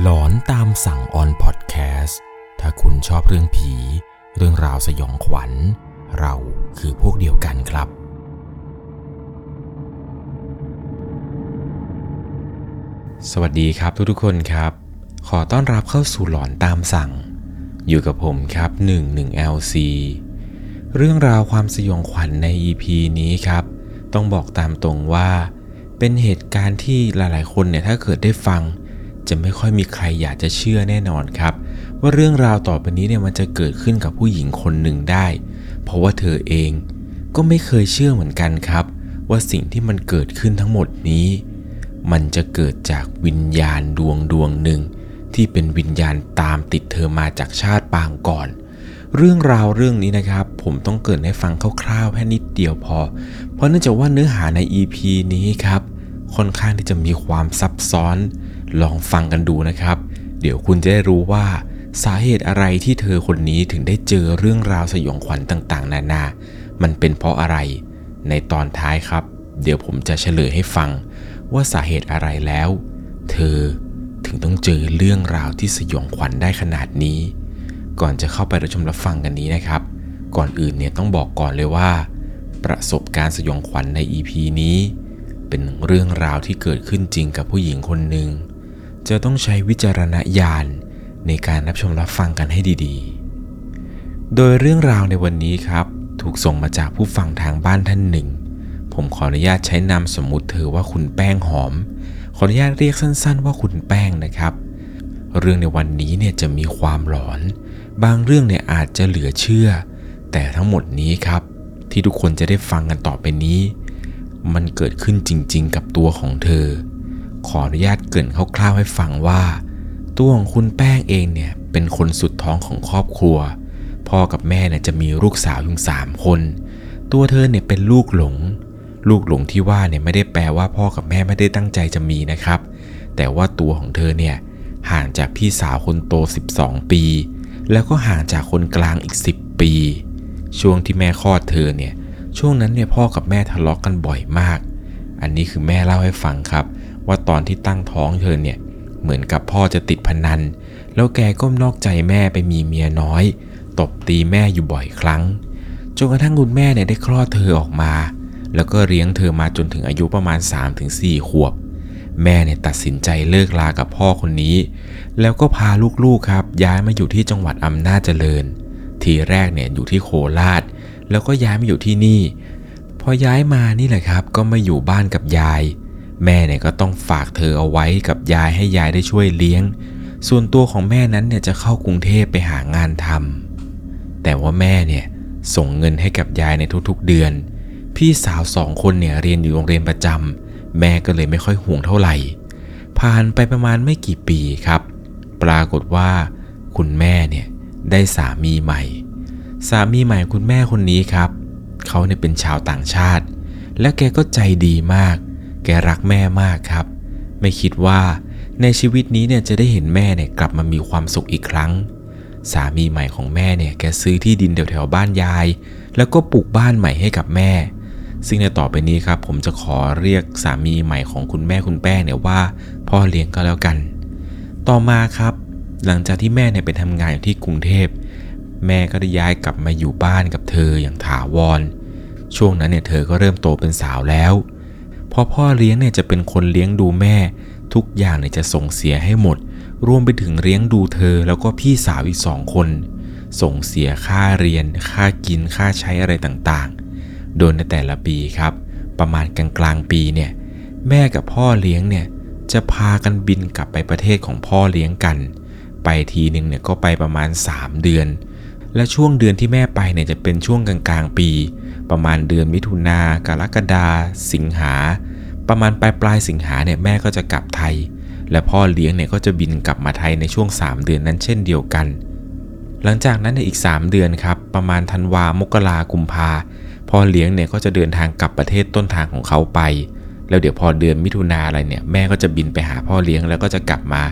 หลอนตามสั่งออนพอดแคสต์ถ้าคุณชอบเรื่องผี เรื่องราวสยองขวัญ เราคือพวกเดียวกันครับ สวัสดีครับทุกๆคนครับ ขอต้อนรับเข้าสู่หลอนตามสั่ง อยู่กับผมครับ 11 LC เรื่องราวความสยองขวัญใน EP นี้ครับ ต้องบอกตามตรงว่า เป็นเหตุการณ์ที่หลายๆ คนเนี่ยถ้าเกิดได้ฟัง จะไม่ค่อยมีใครอยากจะเชื่อแน่นอนครับ ว่าเรื่องราวต่อไปนี้เนี่ยมันจะเกิดขึ้นกับผู้หญิงคนหนึ่งได้ เพราะว่าเธอเองก็ไม่เคยเชื่อเหมือนกันครับ ว่าสิ่งที่มันเกิดขึ้นทั้งหมดนี้ มันจะเกิดจากวิญญาณดวงดวงหนึ่ง ที่เป็นวิญญาณตามติดเธอมาจากชาติปางก่อนเรื่องราวเรื่องนี้นะครับ ผมต้องเกิดให้ฟังคร่าวๆแค่นิดเดียวพอ เพราะเนื่องจากว่าเนื้อหาใน EP นี้ครับ ค่อนข้างที่จะมีความซับซ้อน ลองฟังกันดูนะครับ เดี๋ยวคุณจะได้รู้ว่า สาเหตุอะไรที่เธอคนนี้ถึงได้เจอเรื่องราวสยองขวัญต่างๆ นานา มันเป็นเพราะอะไร ในตอนท้ายครับ เดี๋ยวผมจะเฉลยให้ฟัง ว่าสาเหตุอะไรแล้ว เธอถึงต้องเจอเรื่องราวที่สยองขวัญได้ขนาดนี้ ก่อนจะเข้าไปรับชมรับฟังกันนี้นะครับ ก่อนอื่นเนี่ยต้องบอกก่อนเลยว่า ประสบการณ์สยองขวัญใน EP นี้ เป็นเรื่องราวที่เกิดขึ้นจริงกับผู้หญิงคนหนึ่ง จะต้องใช้วิจารณญาณในการรับชมรับฟังกันให้ดีๆ โดยเรื่องราวในวันนี้ครับ ถูกส่งมาจากผู้ฟังทางบ้านท่านหนึ่ง ผมขออนุญาตใช้นามสมมุติเธอว่าคุณแป้งหอม ขออนุญาตเรียกสั้นๆ ว่าคุณแป้งนะครับ เรื่องในวันนี้เนี่ยจะมีความหลอน บางเรื่องเนี่ยอาจจะเหลือเชื่อ แต่ทั้งหมดนี้ครับ ที่ทุกคนจะได้ฟังกันต่อไปนี้ มันเกิดขึ้นจริงๆ กับตัวของเธอ ขออนุญาตเกริ่นคร่าวๆให้ฟังว่า ตัวของคุณแป้งเองเนี่ยเป็นคนสุดท้องของครอบครัว พ่อกับแม่เนี่ยจะมีลูกสาวถึงสามคน ตัวเธอเนี่ยเป็นลูกหลง ลูกหลงที่ว่าเนี่ยไม่ได้แปลว่าพ่อกับแม่ไม่ได้ตั้งใจจะมีนะครับ แต่ว่าตัวของเธอเนี่ยห่างจากพี่สาวคนโต 12 ปี แล้วก็ห่างจากคนกลางอีก 10 ปี ช่วงที่แม่คลอดเธอเนี่ยช่วงนั้นเนี่ยพ่อกับแม่ทะเลาะกกันบ่อยมาก อันนี้คือแม่เล่าให้ฟังครับ ว่าตอนที่ตั้งท้องเธอเนี่ย เหมือนกับพ่อจะติดพนัน แล้วแกก็นอกใจแม่ไปมีเมียน้อย ตบตีแม่อยู่บ่อยครั้ง จนกระทั่งคุณแม่เนี่ยได้คลอดเธอออกมา แล้วก็เลี้ยงเธอมาจนถึงอายุประมาณ 3-4 ขวบ แม่เนี่ยตัดสินใจเลิกลากับพ่อคนนี้ แล้วก็พาลูกๆครับ ย้ายมาอยู่ที่จังหวัดอำนาจเจริญ ทีแรกเนี่ยอยู่ที่โคราช แล้วก็ย้ายมาอยู่ที่นี่ พอย้ายมานี่แหละครับ ก็มาอยู่บ้านกับยาย แม่เนี่ยก็ต้องฝากเธอเอาไว้กับยายให้ยายได้ช่วยเลี้ยง ส่วนตัวของแม่นั้นเนี่ยจะเข้ากรุงเทพไปหางานทำแต่ว่าแม่เนี่ยส่งเงินให้กับยายในทุกๆเดือน พี่สาวสองคนเนี่ยเรียนอยู่โรงเรียนประจำแม่ก็เลยไม่ค่อยห่วงเท่าไหร่ ผ่านไปประมาณไม่กี่ปีครับ ปรากฏว่า คุณแม่เนี่ยได้สามีใหม่ สามีใหม่คุณแม่คนนี้ครับ เขาเนี่ยเป็นชาวต่างชาติ และแกก็ใจดีมาก แกรักแม่มากครับ ไม่คิดว่าในชีวิตนี้เนี่ยจะได้เห็นแม่เนี่ยกลับมามีความสุขอีกครั้ง สามีใหม่ของแม่เนี่ยแกซื้อที่ดินแถวๆบ้านยาย แล้วก็ปลูกบ้านใหม่ให้กับแม่ ซึ่งในต่อไปนี้ครับ ผมจะขอเรียกสามีใหม่ของคุณแม่คุณแป้งเนี่ยว่า พ่อเลี้ยงก็แล้วกัน ต่อมาครับ หลังจากที่แม่เนี่ยไปทำงานอยู่ที่กรุงเทพ แม่ก็ได้ย้ายกลับมาอยู่บ้านกับเธออย่างถาวร ช่วงนั้นเนี่ยเธอก็เริ่มโตเป็นสาวแล้ว พอพ่อเลี้ยงเนี่ยจะเป็นคนเลี้ยงดูแม่ ทุกอย่างเนี่ยจะส่งเสียให้หมด รวมไปถึงเลี้ยงดูเธอแล้วก็พี่สาวอีกสองคน ส่งเสียค่าเรียน ค่ากินค่าใช้อะไรต่างๆ โดยในแต่ละปีครับ ประมาณกลางกลางๆปีเนี่ยแม่กับพ่อเลี้ยงเนี่ยจะพากันบินกลับไปประเทศของพ่อเลี้ยงกัน ไปทีหนึ่งเนี่ยก็ไปประมาณ 3 เดือน และช่วงเดือนที่แม่ไปเนี่ยจะเป็นช่วงกลางๆปี ประมาณเดือนมิถุนากรกฎาสิงหา ประมาณปลายปลายสิงหาเนี่ยแม่ก็จะกลับไทย และพ่อเลี้ยงเนี่ยก็จะบินกลับมาไทยในช่วง 3 เดือนนั้นเช่นเดียวกัน หลังจากนั้นในอีก 3 เดือนครับประมาณธันวามกรากุมภาพ่อเลี้ยงเนี่ยก็จะเดินทางกลับประเทศต้นทางของเขาไป แล้วเดี๋ยวพอเดือนมิถุนาอะไรเนี่ยแม่ก็จะบินไปหาพ่อเลี้ยงแล้วก็จะกลับมา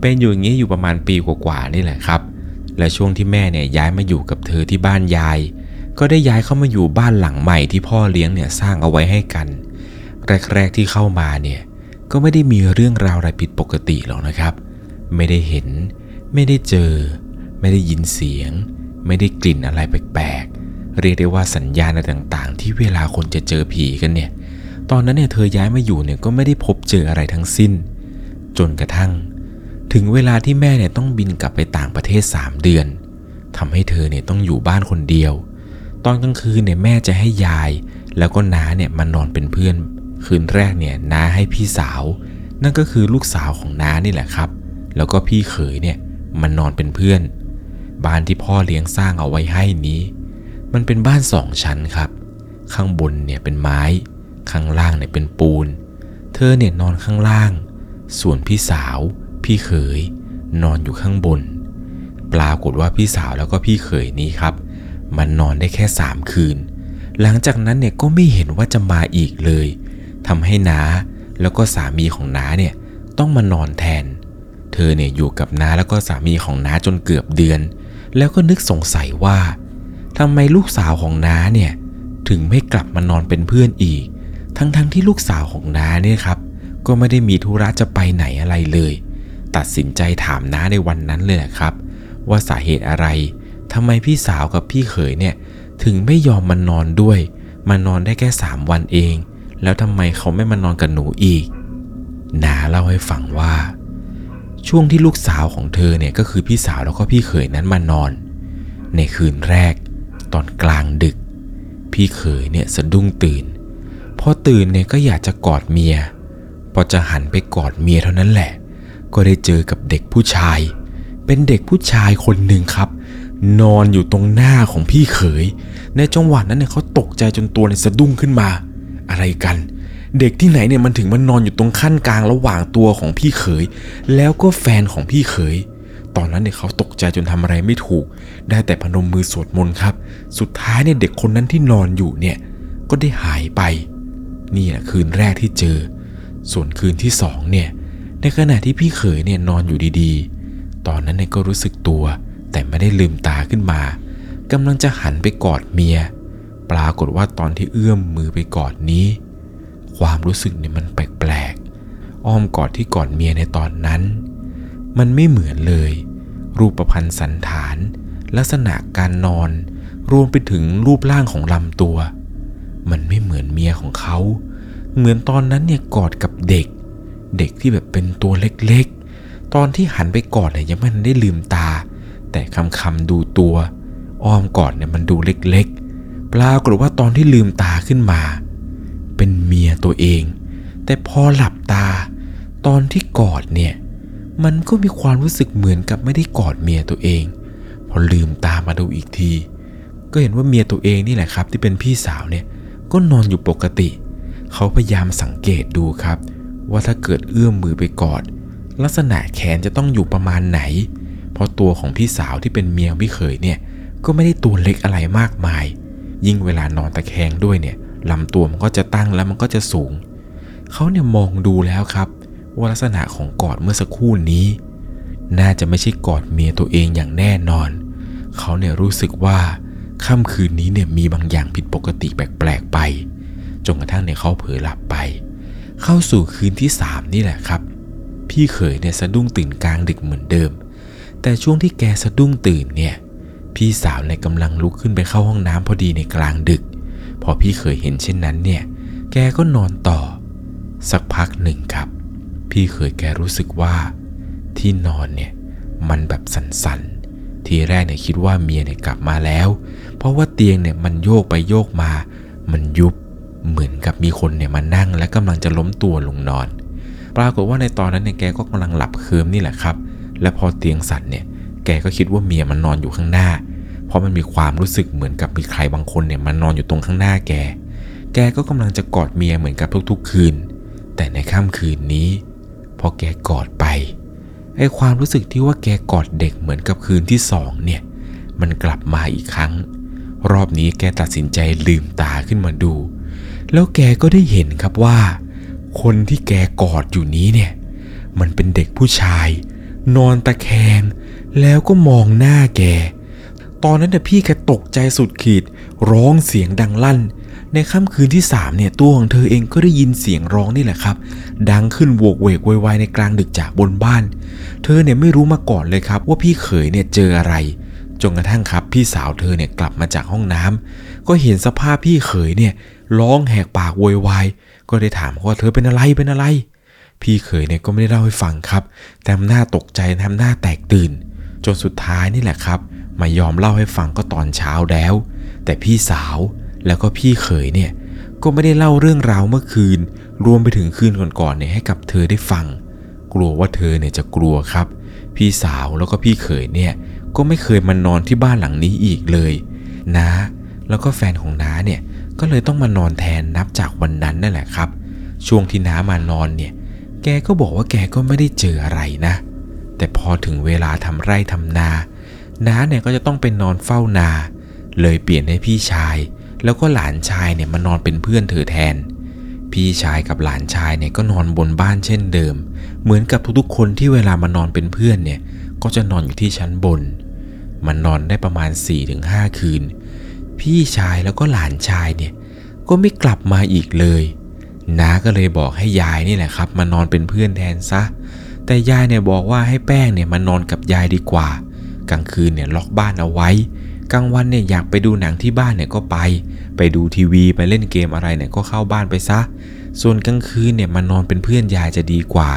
เป็นอยู่อย่างนี้อยู่ประมาณปีกว่าๆนี่แหละครับ และช่วงที่แม่เนี่ยย้ายมาอยู่กับเธอที่บ้านยาย ก็ได้ย้ายเข้ามาอยู่บ้านหลังใหม่ที่พ่อเลี้ยงเนี่ยสร้างเอาไว้ให้กัน แรกๆที่เข้ามาเนี่ยก็ไม่ได้มีเรื่องราวอะไรผิดปกติหรอกนะครับ ไม่ได้เห็น ไม่ได้เจอ ไม่ได้ยินเสียง ไม่ได้กลิ่นอะไรแปลกๆเรียกได้ว่าสัญญาณอะไรต่างๆ ที่เวลาคนจะเจอผีกันเนี่ยตอนนั้นเนี่ยเธอย้ายมาอยู่เนี่ยก็ไม่ได้พบเจออะไรทั้งสิ้น จนกระทั่ง ถึงเวลาที่แม่เนี่ยต้องบินกลับไปต่างประเทศ 3 เดือนทำให้เธอเนี่ยต้องอยู่บ้านคนเดียว ตอนกลางคืนเนี่ยแม่จะให้ยาย แล้วก็น้าเนี่ยมานอนเป็นเพื่อน คืนแรกเนี่ยน้าให้พี่สาว นั่นก็คือลูกสาวของน้านี่แหละครับ แล้วก็พี่เขยเนี่ยมานอนเป็นเพื่อน บ้านที่พ่อเลี้ยงสร้างเอาไว้ให้นี้ มันเป็นบ้านสองชั้นครับ ข้างบนเนี่ยเป็นไม้ ข้างล่างเนี่ยเป็นปูน เธอเนี่ยนอนข้างล่าง ส่วนพี่สาว พี่เขยนอนอยู่ข้างบน ปรากฏว่าพี่สาวแล้วก็พี่เขยนี้ครับ มันนอนได้แค่สามคืน หลังจากนั้นเนี่ยก็ไม่เห็นว่าจะมาอีกเลยทำให้น้าแล้วก็สามีของน้าเนี่ยต้องมานอนแทน เธอเนี่ยอยู่กับน้าแล้วก็สามีของน้าจนเกือบเดือน แล้วก็นึกสงสัยว่าทำไมลูกสาวของน้าเนี่ยถึงไม่กลับมานอนเป็นเพื่อนอีก ทั้งๆทที่ลูกสาวของน้าเนี่ยครับ ก็ไม่ได้มีธุระจะไปไหนอะไรเลย ตัดสินใจถามน้าในวันนั้นเลยแหละครับ ว่าสาเหตุอะไรทำไมพี่สาวกับพี่เขยเนี่ย ถึงไม่ยอมมานอนด้วย มานอนได้แค่สามวันเอง แล้วทำไมเขาไม่มานอนกับหนูอีกนาเล่าให้ฟังว่า ช่วงที่ลูกสาวของเธอเนี่ยก็คือพี่สาวแล้วก็พี่เขยนั้นมานอน ในคืนแรก ตอนกลางดึก พี่เขยเนี่ยสะดุ้งตื่นพอตื่นเนี่ยก็อยากจะกอดเมีย พอจะหันไปกอดเมียเท่านั้นแหละ ก็ได้เจอกับเด็กผู้ชาย เป็นเด็กผู้ชายคนหนึ่งครับ นอนอยู่ตรงหน้าของพี่เขย ในจังหวะนั้นเนี่ยเขาตกใจจนตัวเนี่ยสะดุ้งขึ้นมา อะไรกัน เด็กที่ไหนเนี่ยมันถึงมันนอนอยู่ตรงขั้นกลางระหว่างตัวของพี่เขย แล้วก็แฟนของพี่เขยตอนนั้นเนี่ยเขาตกใจจนทำอะไรไม่ถูก ได้แต่พนมมือสวดมนต์ครับ สุดท้ายเนี่ยเด็กคนนั้นที่นอนอยู่เนี่ย ก็ได้หายไป นี่แหละคืนแรกที่เจอ ส่วนคืนที่สองเนี่ย ในขณะที่พี่เขยเนี่ยนอนอยู่ดีๆ ตอนนั้นเนี่ยก็รู้สึกตัว แต่ไม่ได้ลืมตาขึ้นมากำลังจะหันไปกอดเมีย ปรากฏว่าตอนที่เอื้อมมือไปกอดนี้ ความรู้สึกเนี่ยมันแปลกๆ อ้อมกอดที่กอดเมียในตอนนั้น มันไม่เหมือนเลย รูปพันธ์สันฐาน ลักษณะการนอน รวมไปถึงรูปร่างของลำตัว มันไม่เหมือนเมียของเขา เหมือนตอนนั้นเนี่ยกอดกับเด็ก เด็กที่แบบเป็นตัวเล็กๆ ตอนที่หันไปกอดเนี่ยยังไม่ได้ลืมตา แต่คำคำๆดูตัวอ้อมกอดเนี่ยมันดูเล็กๆ ปรากฏว่าตอนที่ลืมตาขึ้นมา เป็นเมียตัวเอง แต่พอหลับตา ตอนที่กอดเนี่ยมันก็มีความรู้สึกเหมือนกับไม่ได้กอดเมียตัวเอง พอลืมตามาดูอีกที ก็เห็นว่าเมียตัวเองนี่แหละครับ ที่เป็นพี่สาวเนี่ยก็นอนอยู่ปกติ เขาพยายามสังเกตดูครับ ว่าถ้าเกิดเอื้อมมือไปกอด ลักษณะแขนจะต้องอยู่ประมาณไหน เพราะตัวของพี่สาวที่เป็นเมียพี่เขยเนี่ยก็ไม่ได้ตัวเล็กอะไรมากมาย ยิ่งเวลานอนตะแคงด้วยเนี่ยลำตัวมันก็จะตั้งแล้วมันก็จะสูง เขาเนี่ยมองดูแล้วครับ ว่าลักษณะของกอดเมื่อสักครู่นี้ น่าจะไม่ใช่กอดเมียตัวเองอย่างแน่นอน เขาเนี่ยรู้สึกว่าค่ำคืนนี้เนี่ยมีบางอย่างผิดปกติแปลกๆไป จนกระทั่งเนี่ยเขาเผลอหลับไป เข้าสู่คืนที่สามนี่แหละครับ พี่เขยเนี่ยสะดุ้งตื่นกลางดึกเหมือนเดิม แต่ช่วงที่แกสะดุ้งตื่นเนี่ย พี่สาวเนี่ยกำลังลุกขึ้นไปเข้าห้องน้ำพอดีในกลางดึก พอพี่เขยเห็นเช่นนั้นเนี่ย แกก็นอนต่อ สักพักหนึ่งครับ พี่เขยแกรู้สึกว่าที่นอนเนี่ยมันแบบสั่นๆ ทีแรกเนี่ยคิดว่าเมียเนี่ยกลับมาแล้ว เพราะว่าเตียงเนี่ยมันโยกไปโยกมา มันยุบ เหมือนกับมีคนเนี่ยมานั่งและกำลังจะล้มตัวลงนอน ปรากฏว่าในตอนนั้นเนี่ยแกก็กำลังหลับเคลิมนี่แหละครับ และพอเตียงสั่นเนี่ยแกก็คิดว่าเมียมันนอนอยู่ข้างหน้า เพราะมันมีความรู้สึกเหมือนกับมีใครบางคนเนี่ยมันนอนอยู่ตรงข้างหน้าแก แกก็กำลังจะกอดเมียเหมือนกับทุกๆคืน แต่ในค่ำคืนนี้ พอแกกอดไปไอ้ความรู้สึกที่ว่าแกกอดเด็กเหมือนกับคืนที่สองเนี่ย มันกลับมาอีกครั้ง รอบนี้แกตัดสินใจลืมตาขึ้นมาดู แล้วแกก็ได้เห็นครับว่า คนที่แกกอดอยู่นี้เนี่ย มันเป็นเด็กผู้ชาย นอนตะแคง แล้วก็มองหน้าแก ตอนนั้นน่ะพี่แกตกใจสุดขีด ร้องเสียงดังลั่น ในค่ำคืนที่สามเนี่ยตัวของเธอเองก็ได้ยินเสียงร้องนี่แหละครับ ดังขึ้นโวกเวกโวยวายในกลางดึกจากบนบ้าน เธอเนี่ยไม่รู้มาก่อนเลยครับ ว่าพี่เขยเนี่ยเจออะไร จนกระทั่งครับ พี่สาวเธอเนี่ยกลับมาจากห้องน้ำก็เห็นสภาพพี่เขยเนี่ยร้องแหกปากโวยวายก็ได้ถามว่าเธอเป็นอะไรเป็นอะไร พี่เขยเนี่ยก็ไม่ได้เล่าให้ฟังครับแต่ทำหน้าตกใจทำหน้าแตกตื่น จนสุดท้ายนี่แหละครับ มายอมเล่าให้ฟังก็ตอนเช้าแล้ว แต่พี่สาวแล้วก็พี่เขยเนี่ยก็ไม่ได้เล่าเรื่องราวเมื่อคืน รวมไปถึงคืนก่อนๆเนี่ยให้กับเธอได้ฟัง กลัวว่าเธอเนี่ยจะกลัวครับ พี่สาวแล้วก็พี่เขยเนี่ย ก็ไม่เคยมานอนที่บ้านหลังนี้อีกเลยน้าแล้วก็แฟนของน้าเนี่ยก็เลยต้องมานอนแทนนับจากวันนั้นนั่นแหละครับ ช่วงที่น้ามานอนเนี่ย แกก็บอกว่าแกก็ไม่ได้เจออะไรนะ แต่พอถึงเวลาทำไร่ทำนา น้าเนี่ยก็จะต้องไปนอนเฝ้านา เลยเปลี่ยนให้พี่ชาย แล้วก็หลานชายเนี่ยมานอนเป็นเพื่อนเธอแทน พี่ชายกับหลานชายเนี่ยก็นอนบนบ้านเช่นเดิม เหมือนกับทุกๆคนที่เวลามานอนเป็นเพื่อนเนี่ย ก็จะนอนอยู่ที่ชั้นบน มันนอนได้ประมาณ 4-5 คืน พี่ชายแล้วก็หลานชายเนี่ย ก็ไม่กลับมาอีกเลยน้าก็เลยบอกให้ยายนี่แหละครับ มานอนเป็นเพื่อนแทนซะ แต่ยายเนี่ยบอกว่าให้แป้งเนี่ยมานอนกับยายดีกว่า กลางคืนเนี่ยล็อกบ้านเอาไว้ กลางวันเนี่ยอยากไปดูหนังที่บ้านเนี่ยก็ไป ไปดูทีวีไปเล่นเกมอะไรเนี่ยก็เข้าบ้านไปซะ ส่วนกลางคืนเนี่ยมานอนเป็นเพื่อนยายจะดีกว่า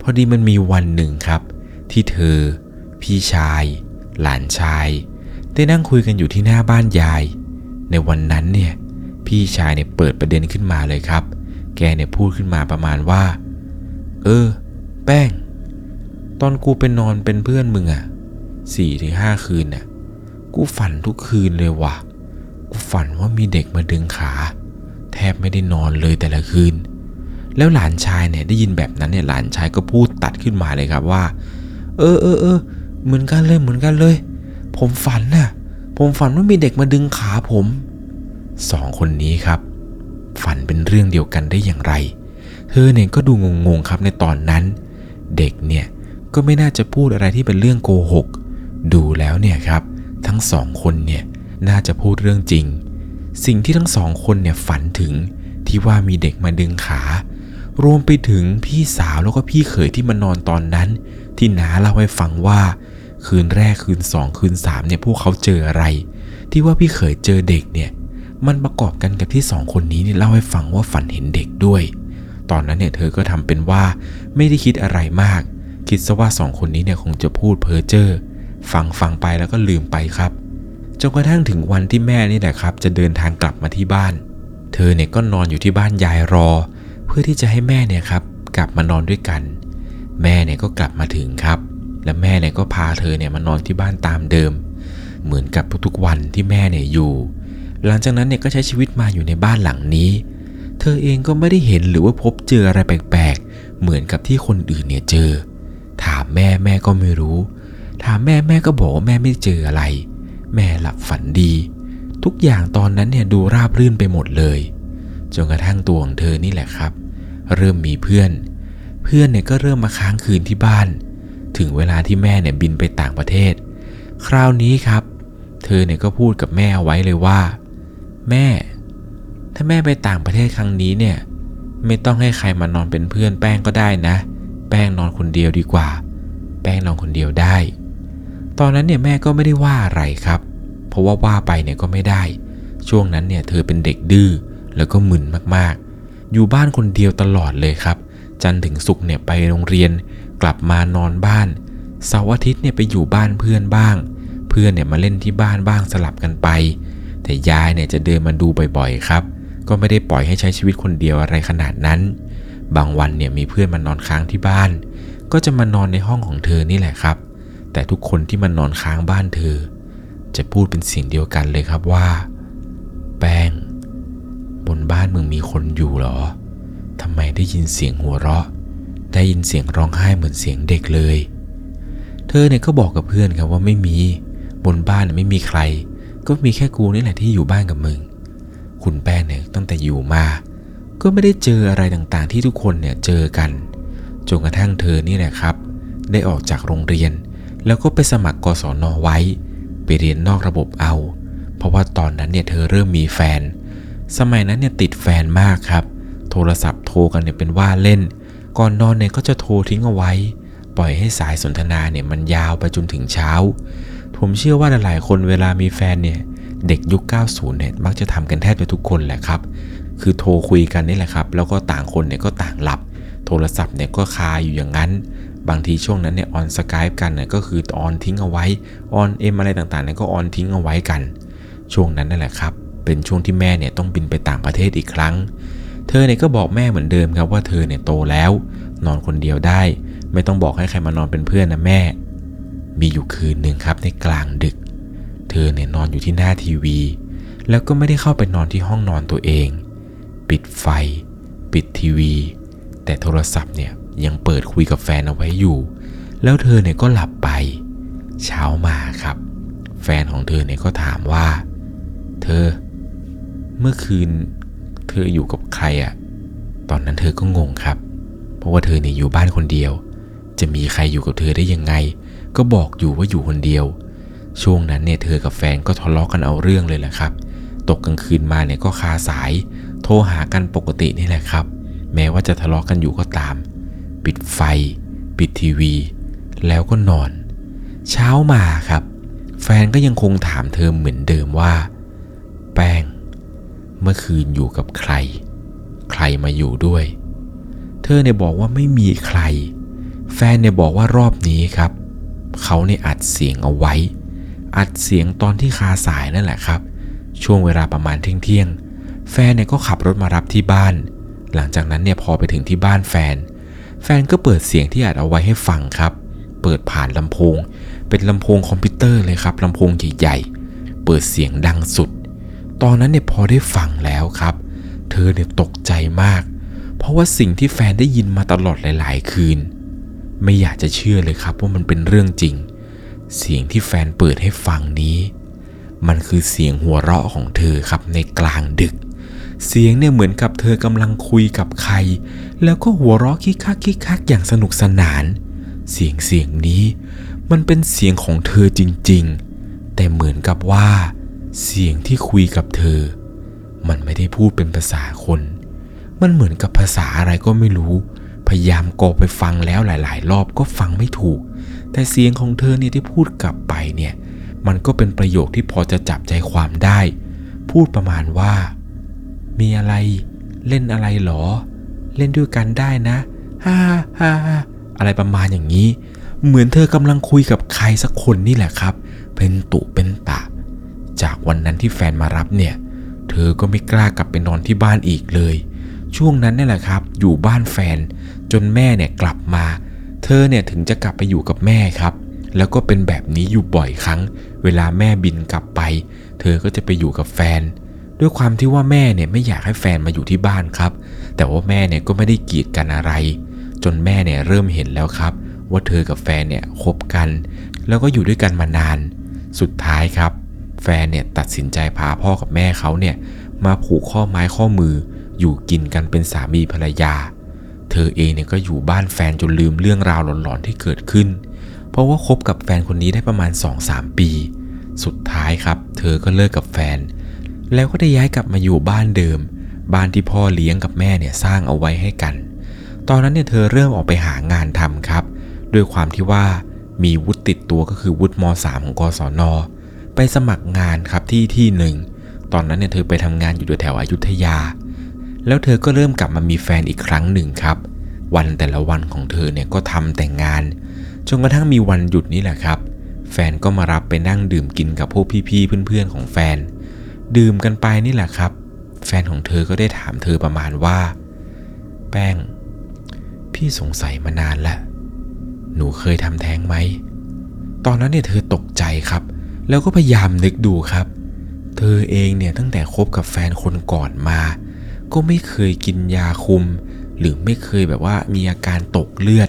พอดีมันมีวันหนึ่งครับ ที่เธอ พี่ชาย หลานชาย ได้นั่งคุยกันอยู่ที่หน้าบ้านยาย ในวันนั้นเนี่ย พี่ชายเนี่ยเปิดประเด็นขึ้นมาเลยครับ แกเนี่ยพูดขึ้นมาประมาณว่า เออ แป้ง ตอนกูไปนอนเป็นเพื่อนมึงอะสี่ถึงห้าคืนน่ะ กูฝันทุกคืนเลยว่ะ กูฝันว่ามีเด็กมาดึงขา แทบไม่ได้นอนเลยแต่ละคืนแล้วหลานชายเนี่ยได้ยินแบบนั้นเนี่ยหลานชายก็พูดตัดขึ้นมาเลยครับว่า เออเออเออเหมือนกันเลยเหมือนกันเลย ผมฝันน่ะ ผมฝันว่ามีเด็กมาดึงขาผมสองคนนี้ครับ ฝันเป็นเรื่องเดียวกันได้อย่างไร เธอเนี่ยก็ดูงงๆครับในตอนนั้น เด็กเนี่ยก็ไม่น่าจะพูดอะไรที่เป็นเรื่องโกหก ดูแล้วเนี่ยครับ ทั้งสองคนเนี่ยน่าจะพูดเรื่องจริง สิ่งที่ทั้งสองคนเนี่ยฝันถึงที่ว่ามีเด็กมาดึงขา รวมไปถึงพี่สาวแล้วก็พี่เขยที่มานอนตอนนั้น ที่น้าเล่าให้ฟังว่า คืนแรกคืนสองคืนสามเนี่ยพวกเขาเจออะไร ที่ว่าพี่เขยเจอเด็กเนี่ย มันประกอบกันกับที่สองคนนี้เนี่ยเล่าให้ฟังว่าฝันเห็นเด็กด้วย ตอนนั้นเนี่ยเธอก็ทำเป็นว่าไม่ได้คิดอะไรมาก คิดซะว่าสองคนนี้เนี่ยคงจะพูดเพ้อเจ้อฟังฟังไปแล้วก็ลืมไปครับจนกระทั่งถึงวันที่แม่นี่แหละครับ จะเดินทางกลับมาที่บ้าน เธอเนี่ยก็นอนอยู่ที่บ้านยายรอ เพื่อที่จะให้แม่เนี่ยครับกลับมานอนด้วยกัน แม่เนี่ยก็กลับมาถึงครับ และแม่เนี่ยก็พาเธอเนี่ยมานอนที่บ้านตามเดิม เหมือนกับทุกๆวันที่แม่เนี่ยอยู่ หลังจากนั้นเนี่ยก็ใช้ชีวิตมาอยู่ในบ้านหลังนี้ เธอเองก็ไม่ได้เห็นหรือว่าพบเจออะไรแปลกๆ เหมือนกับที่คนอื่นเนี่ยเจอ ถามแม่แม่ก็ไม่รู้ ถามแม่แม่ก็บอกว่าแม่ไม่เจออะไร แม่หลับฝันดี ทุกอย่างตอนนั้นเนี่ยดูราบรื่นไปหมดเลยจนกระทั่งตัวของเธอนี่แหละครับ เริ่มมีเพื่อน เพื่อนเนี่ยก็เริ่มมาค้างคืนที่บ้าน ถึงเวลาที่แม่เนี่ยบินไปต่างประเทศ คราวนี้ครับ เธอเนี่ยก็พูดกับแม่ไว้เลยว่า แม่ ถ้าแม่ไปต่างประเทศครั้งนี้เนี่ย ไม่ต้องให้ใครมานอนเป็นเพื่อนแป้งก็ได้นะ แป้งนอนคนเดียวดีกว่า แป้งนอนคนเดียวได้ ตอนนั้นเนี่ยแม่ก็ไม่ได้ว่าอะไรครับ เพราะว่าว่าไปเนี่ยก็ไม่ได้ ช่วงนั้นเนี่ยเธอเป็นเด็กดื้อแล้วก็มึนมากๆ อยู่บ้านคนเดียวตลอดเลยครับ จันทร์ถึงศุกร์เนี่ยไปโรงเรียน กลับมานอนบ้านเสาร์อาทิตย์เนี่ยไปอยู่บ้านเพื่อนบ้าง เพื่อนเนี่ยมาเล่นที่บ้านบ้างสลับกันไป แต่ยายเนี่ยจะเดินมาดูบ่อยๆครับ ก็ไม่ได้ปล่อยให้ใช้ชีวิตคนเดียวอะไรขนาดนั้น บางวันเนี่ยมีเพื่อนมานอนค้างที่บ้าน ก็จะมานอนในห้องของเธอนี่แหละครับ แต่ทุกคนที่มานอนค้างบ้านเธอ จะพูดเป็นเสียงเดียวกันเลยครับว่า แป้ง บนบ้านมึงมีคนอยู่เหรอ ทำไมได้ยินเสียงหัวเราะ ได้ยินเสียงร้องไห้เหมือนเสียงเด็กเลย เธอเนี่ยก็บอกกับเพื่อนครับว่าไม่มี บนบ้านไม่มีใคร ก็มีแค่กูนี่แหละที่อยู่บ้านกับมึง คุณแป้งเนี่ยตั้งแต่อยู่มา ก็ไม่ได้เจออะไรต่างๆ ที่ทุกคนเนี่ยเจอกัน จนกระทั่งเธอนี่แหละครับ ได้ออกจากโรงเรียน แล้วก็ไปสมัครกศนไว้ ไปเรียนนอกระบบเอา เพราะว่าตอนนั้นเนี่ยเธอเริ่มมีแฟน สมัยนั้นเนี่ยติดแฟนมากครับ โทรศัพท์โทรกันเนี่ยเป็นว่าเล่น ก่อนนอนเนี่ยก็จะโทรทิ้งเอาไว้ ปล่อยให้สายสนทนาเนี่ยมันยาวไปจนถึงเช้า ผมเชื่อว่าหลายๆคนเวลามีแฟนเนี่ยเด็กยุค 90 เนี่ยมักจะทำกันแทบจะทุกคนแหละครับ คือโทรคุยกันนี่แหละครับ แล้วก็ต่างคนเนี่ยก็ต่างหลับ โทรศัพท์เนี่ยก็คาอยู่อย่างนั้น บางทีช่วงนั้นเนี่ยออนสกายกันเนี่ยก็คือออนทิ้งเอาไว้ ออนเอ็มอะไรต่างๆเนี่ยก็ออนทิ้งเอาไว้กัน ช่วงนั้นนั่นแหละครับ เป็นช่วงที่แม่เนี่ยต้องบินไปต่างประเทศอีกครั้ง เธอเนี่ยก็บอกแม่เหมือนเดิมครับว่าเธอเนี่ยโตแล้ว นอนคนเดียวได้ ไม่ต้องบอกให้ใครมานอนเป็นเพื่อนนะแม่ มีอยู่คืนหนึ่งครับในกลางดึก เธอเนี่ยนอนอยู่ที่หน้าทีวี แล้วก็ไม่ได้เข้าไปนอนที่ห้องนอนตัวเอง ปิดไฟ ปิดทีวี แต่โทรศัพท์เนี่ยยังเปิดคุยกับแฟนเอาไว้อยู่ แล้วเธอเนี่ยก็หลับไป เช้ามาครับ แฟนของเธอเนี่ยก็ถามว่า เธอ เมื่อคืน ออยู่กับใครอะตอนนั้นเธอก็งงครับ เพราะว่าเธอเนี่ยอยู่บ้านคนเดียว จะมีใครอยู่กับเธอได้ยังไง ก็บอกอยู่ว่าอยู่คนเดียว ช่วงนั้นเนี่ยเธอกับแฟนก็ทะเลาะกันเอาเรื่องเลยแหละครับ ตกกลางคืนมาเนี่ยก็คาสาย โทรหากันปกตินี่แหละครับ แม้ว่าจะทะเลาะกันอยู่ก็ตาม ปิดไฟ ปิดทีวี แล้วก็นอน เช้ามาครับ แฟนก็ยังคงถามเธอเหมือนเดิมว่า แป้ง เมื่อคืนอยู่กับใคร ใครมาอยู่ด้วย เธอเนี่ยบอกว่าไม่มีใคร แฟนเนี่ยบอกว่ารอบนี้ครับ เขาเนี่ยอัดเสียงเอาไว้ อัดเสียงตอนที่คาสายนั่นแหละครับ ช่วงเวลาประมาณเที่ยงๆแฟนเนี่ยก็ขับรถมารับที่บ้าน หลังจากนั้นเนี่ยพอไปถึงที่บ้านแฟน แฟนก็เปิดเสียงที่อัดเอาไว้ให้ฟังครับ เปิดผ่านลำโพง เป็นลำโพงคอมพิวเตอร์เลยครับลำโพงใหญ่ๆ เปิดเสียงดังสุด ตอนนั้นเนี่ยพอได้ฟังแล้วครับ เธอเนี่ยตกใจมาก เพราะว่าสิ่งที่แฟนได้ยินมาตลอดหลาย ๆ คืน ไม่อยากจะเชื่อเลยครับว่ามันเป็นเรื่องจริง เสียงที่แฟนเปิดให้ฟังนี้ มันคือเสียงหัวเราะของเธอครับในกลางดึก เสียงเนี่ยเหมือนกับเธอกำลังคุยกับใคร แล้วก็หัวเราะคิกคักคิกคักอย่างสนุกสนาน เสียงเสียงนี้ มันเป็นเสียงของเธอจริง ๆ แต่เหมือนกับว่า เสียงที่คุยกับเธอ มันไม่ได้พูดเป็นภาษาคน มันเหมือนกับภาษาอะไรก็ไม่รู้ พยายามกอไปฟังแล้วหลาย ๆ รอบก็ฟังไม่ถูก แต่เสียงของเธอเนี่ยที่พูดกลับไปเนี่ย มันก็เป็นประโยคที่พอจะจับใจความได้ พูดประมาณว่า มีอะไร เล่นอะไรหรอ เล่นด้วยกันได้นะ ฮ่าฮ่าอะไรประมาณอย่างนี้ เหมือนเธอกำลังคุยกับใครสักคนนี่แหละครับ เป็นตุเป็นตะ จากวันนั้นที่แฟนมารับเนี่ย เธอก็ไม่กล้ากลับไปนอนที่บ้านอีกเลย ช่วงนั้นนี่แหละครับ อยู่บ้านแฟน จนแม่เนี่ยกลับมา เธอเนี่ยถึงจะกลับไปอยู่กับแม่ครับ แล้วก็เป็นแบบนี้อยู่บ่อยครั้ง เวลาแม่บินกลับไป เธอก็จะไปอยู่กับแฟน ด้วยความที่ว่าแม่เนี่ยไม่อยากให้แฟนมาอยู่ที่บ้านครับ แต่ว่าแม่เนี่ยก็ไม่ได้กีดกันอะไร จนแม่เนี่ยเริ่มเห็นแล้วครับ ว่าเธอกับแฟนเนี่ยคบกัน แล้วก็อยู่ด้วยกันมานาน สุดท้ายครับ ฟนเนี่ยตัดสินใจพาพ่อกับแม่เขาเนี่ยมาผูกข้อไม้ข้อมืออยู่กินกันเป็นสามีภรรยา เธอเองเนี่ยก็อยู่บ้านแฟนจนลืมเรื่องราวหลอนๆที่เกิดขึ้น เพราะว่าคบกับแฟนคนนี้ได้ประมาณ 2-3 ปี สุดท้ายครับ เธอก็เลิกกับแฟน แล้วก็ได้ย้ายกลับมาอยู่บ้านเดิม บ้านที่พ่อเลี้ยงกับแม่เนี่ยสร้างเอาไว้ให้กัน ตอนนั้นเนี่ยเธอเริ่มออกไปหางานทำครับ ด้วยความที่ว่ามีวุฒิติดตัวก็คือวุฒิม .3 ของกศน ไปสมัครงานครับที่ที่หนึ่ง ตอนนั้นเนี่ยเธอไปทำงานอยู่แถวอยุธยา แล้วเธอก็เริ่มกลับมามีแฟนอีกครั้งหนึ่งครับ วันแต่ละวันของเธอเนี่ยก็ทำแต่งงาน จนกระทั่งมีวันหยุดนี่แหละครับ แฟนก็มารับไปนั่งดื่มกินกับพวกพี่ๆเพื่อนๆของแฟน ดื่มกันไปนี่แหละครับ แฟนของเธอก็ได้ถามเธอประมาณว่า แป้ง พี่สงสัยมานานแล้วหนูเคยทำแท้งไหม ตอนนั้นเนี่ยเธอตกใจครับ แล้วก็พยายามนึกดูครับ เธอเองเนี่ยตั้งแต่คบกับแฟนคนก่อนมา ก็ไม่เคยกินยาคุม หรือไม่เคยแบบว่ามีอาการตกเลือด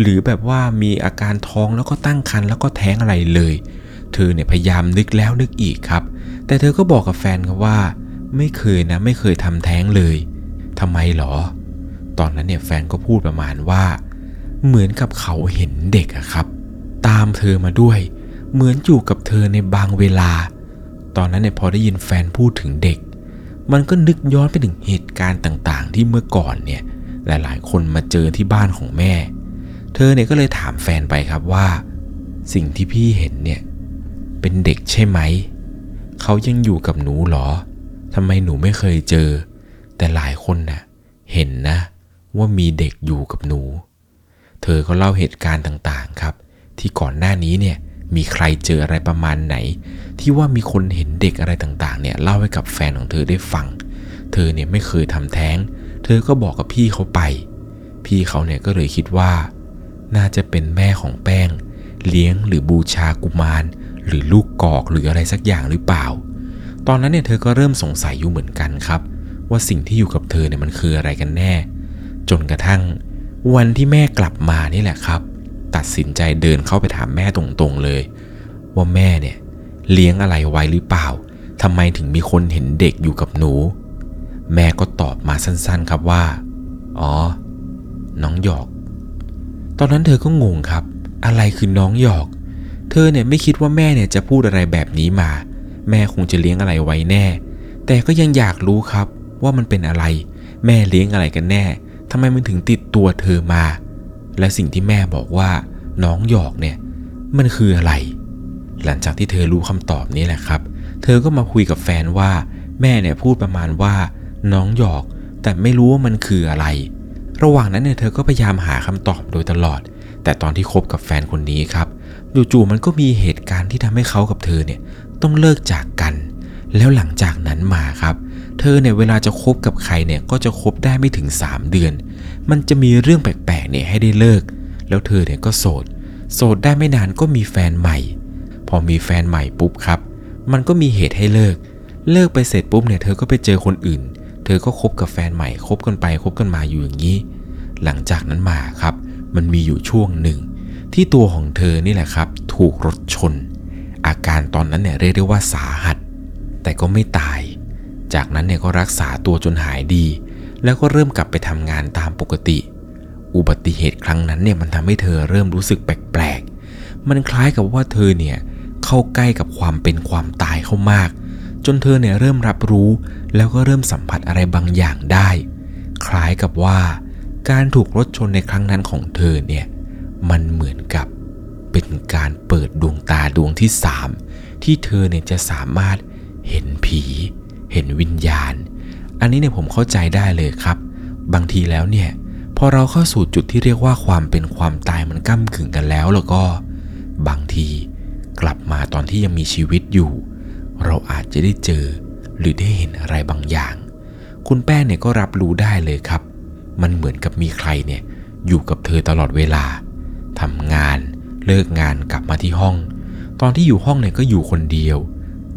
หรือแบบว่ามีอาการท้องแล้วก็ตั้งครรภ์แล้วก็แท้งอะไรเลย เธอเนี่ยพยายามนึกแล้วนึกอีกครับ แต่เธอก็บอกกับแฟนครับว่า ไม่เคยนะไม่เคยทำแท้งเลยทำไมหรอ ตอนนั้นเนี่ยแฟนก็พูดประมาณว่า เหมือนกับเขาเห็นเด็กอะครับ ตามเธอมาด้วย เหมือนอยู่กับเธอในบางเวลา ตอนนั้นเนี่ยพอได้ยินแฟนพูดถึงเด็ก มันก็นึกย้อนไปถึงเหตุการณ์ต่างๆ ที่เมื่อก่อนเนี่ยหลายๆ คนมาเจอที่บ้านของแม่ เธอเนี่ยก็เลยถามแฟนไปครับว่า สิ่งที่พี่เห็นเนี่ยเป็นเด็กใช่ไหม เขายังอยู่กับหนูหรอทำไมหนูไม่เคยเจอ แต่หลายคนน่ะเห็นนะว่ามีเด็กอยู่กับหนู เธอก็เล่าเหตุการณ์ต่างๆครับ ที่ก่อนหน้านี้เนี่ย มีใครเจออะไรประมาณไหน ที่ว่ามีคนเห็นเด็กอะไรต่างๆเนี่ยเล่าให้กับแฟนของเธอได้ฟัง เธอเนี่ยไม่เคยทำแท้ง เธอก็บอกกับพี่เขาไป พี่เขาเนี่ยก็เลยคิดว่า น่าจะเป็นแม่ของแป้ง เลี้ยงหรือบูชากุมาร หรือลูกกอกหรืออะไรสักอย่างหรือเปล่า ตอนนั้นเนี่ยเธอก็เริ่มสงสัยอยู่เหมือนกันครับ ว่าสิ่งที่อยู่กับเธอเนี่ยมันคืออะไรกันแน่ จนกระทั่ง วันที่แม่กลับมานี่แหละครับ ตัดสินใจเดินเข้าไปถามแม่ตรงๆเลย ว่าแม่เนี่ยเลี้ยงอะไรไว้หรือเปล่าทำไมถึงมีคนเห็นเด็กอยู่กับหนู แม่ก็ตอบมาสั้นๆครับว่า อ๋อ น้องหยอก ตอนนั้นเธอก็งงครับ อะไรคือน้องหยอก เธอเนี่ยไม่คิดว่าแม่เนี่ยจะพูดอะไรแบบนี้มา แม่คงจะเลี้ยงอะไรไว้แน่ แต่ก็ยังอยากรู้ครับว่ามันเป็นอะไร แม่เลี้ยงอะไรกันแน่ทำไมมันถึงติดตัวเธอมา และสิ่งที่แม่บอกว่าน้องหยอกเนี่ยมันคืออะไร หลังจากที่เธอรู้คำตอบนี้แหละครับ เธอก็มาคุยกับแฟนว่าแม่เนี่ยพูดประมาณว่าน้องหยอก แต่ไม่รู้ว่ามันคืออะไร ระหว่างนั้นเนี่ยเธอก็พยายามหาคำตอบโดยตลอด แต่ตอนที่คบกับแฟนคนนี้ครับจู่ๆมันก็มีเหตุการณ์ที่ทำให้เขากับเธอเนี่ยต้องเลิกจากกัน แล้วหลังจากนั้นมาครับ เธอเนี่ยเวลาจะคบกับใครเนี่ยก็จะคบได้ไม่ถึง 3 เดือน มันจะมีเรื่องแปลกๆเนี่ยให้ได้เลิก แล้วเธอเนี่ยก็โสด โสดได้ไม่นานก็มีแฟนใหม่ พอมีแฟนใหม่ปุ๊บครับ มันก็มีเหตุให้เลิก เลิกไปเสร็จปุ๊บเนี่ยเธอก็ไปเจอคนอื่น เธอก็คบกับแฟนใหม่คบกันไปคบกันมาอยู่อย่างนี้ หลังจากนั้นมาครับ มันมีอยู่ช่วงหนึ่ง ที่ตัวของเธอนี่แหละครับ ถูกรถชน อาการตอนนั้นเนี่ยเรียกได้ว่าสาหัส แต่ก็ไม่ตาย จากนั้นเนี่ยก็รักษาตัวจนหายดี แล้วก็เริ่มกลับไปทำงานตามปกติ อุบัติเหตุครั้งนั้นเนี่ยมันทำให้เธอเริ่มรู้สึกแปลกๆ มันคล้ายกับว่าเธอเนี่ยเข้าใกล้กับความเป็นความตายเข้ามาก จนเธอเนี่ยเริ่มรับรู้ แล้วก็เริ่มสัมผัสอะไรบางอย่างได้ คล้ายกับว่าการถูกรถชนในครั้งนั้นของเธอเนี่ยมันเหมือนกับเป็นการเปิดดวงตาดวงที่สามที่เธอเนี่ยจะสามารถเห็นผี เห็นวิญญาณ อันนี้เนี่ยผมเข้าใจได้เลยครับ บางทีแล้วเนี่ยพอเราเข้าสู่จุดที่เรียกว่าความเป็นความตายมันก้ากึ่งกันแล้ว แล้วก็ บางทีกลับมาตอนที่ยังมีชีวิตอยู่ เราอาจจะได้เจอ หรือได้เห็นอะไรบางอย่าง คุณแป้งเนี่ยก็รับรู้ได้เลยครับ มันเหมือนกับมีใครเนี่ยอยู่กับเธอตลอดเวลาทำงาน เลิกงานกลับมาที่ห้อง ตอนที่อยู่ห้องเนี่ยก็อยู่คนเดียว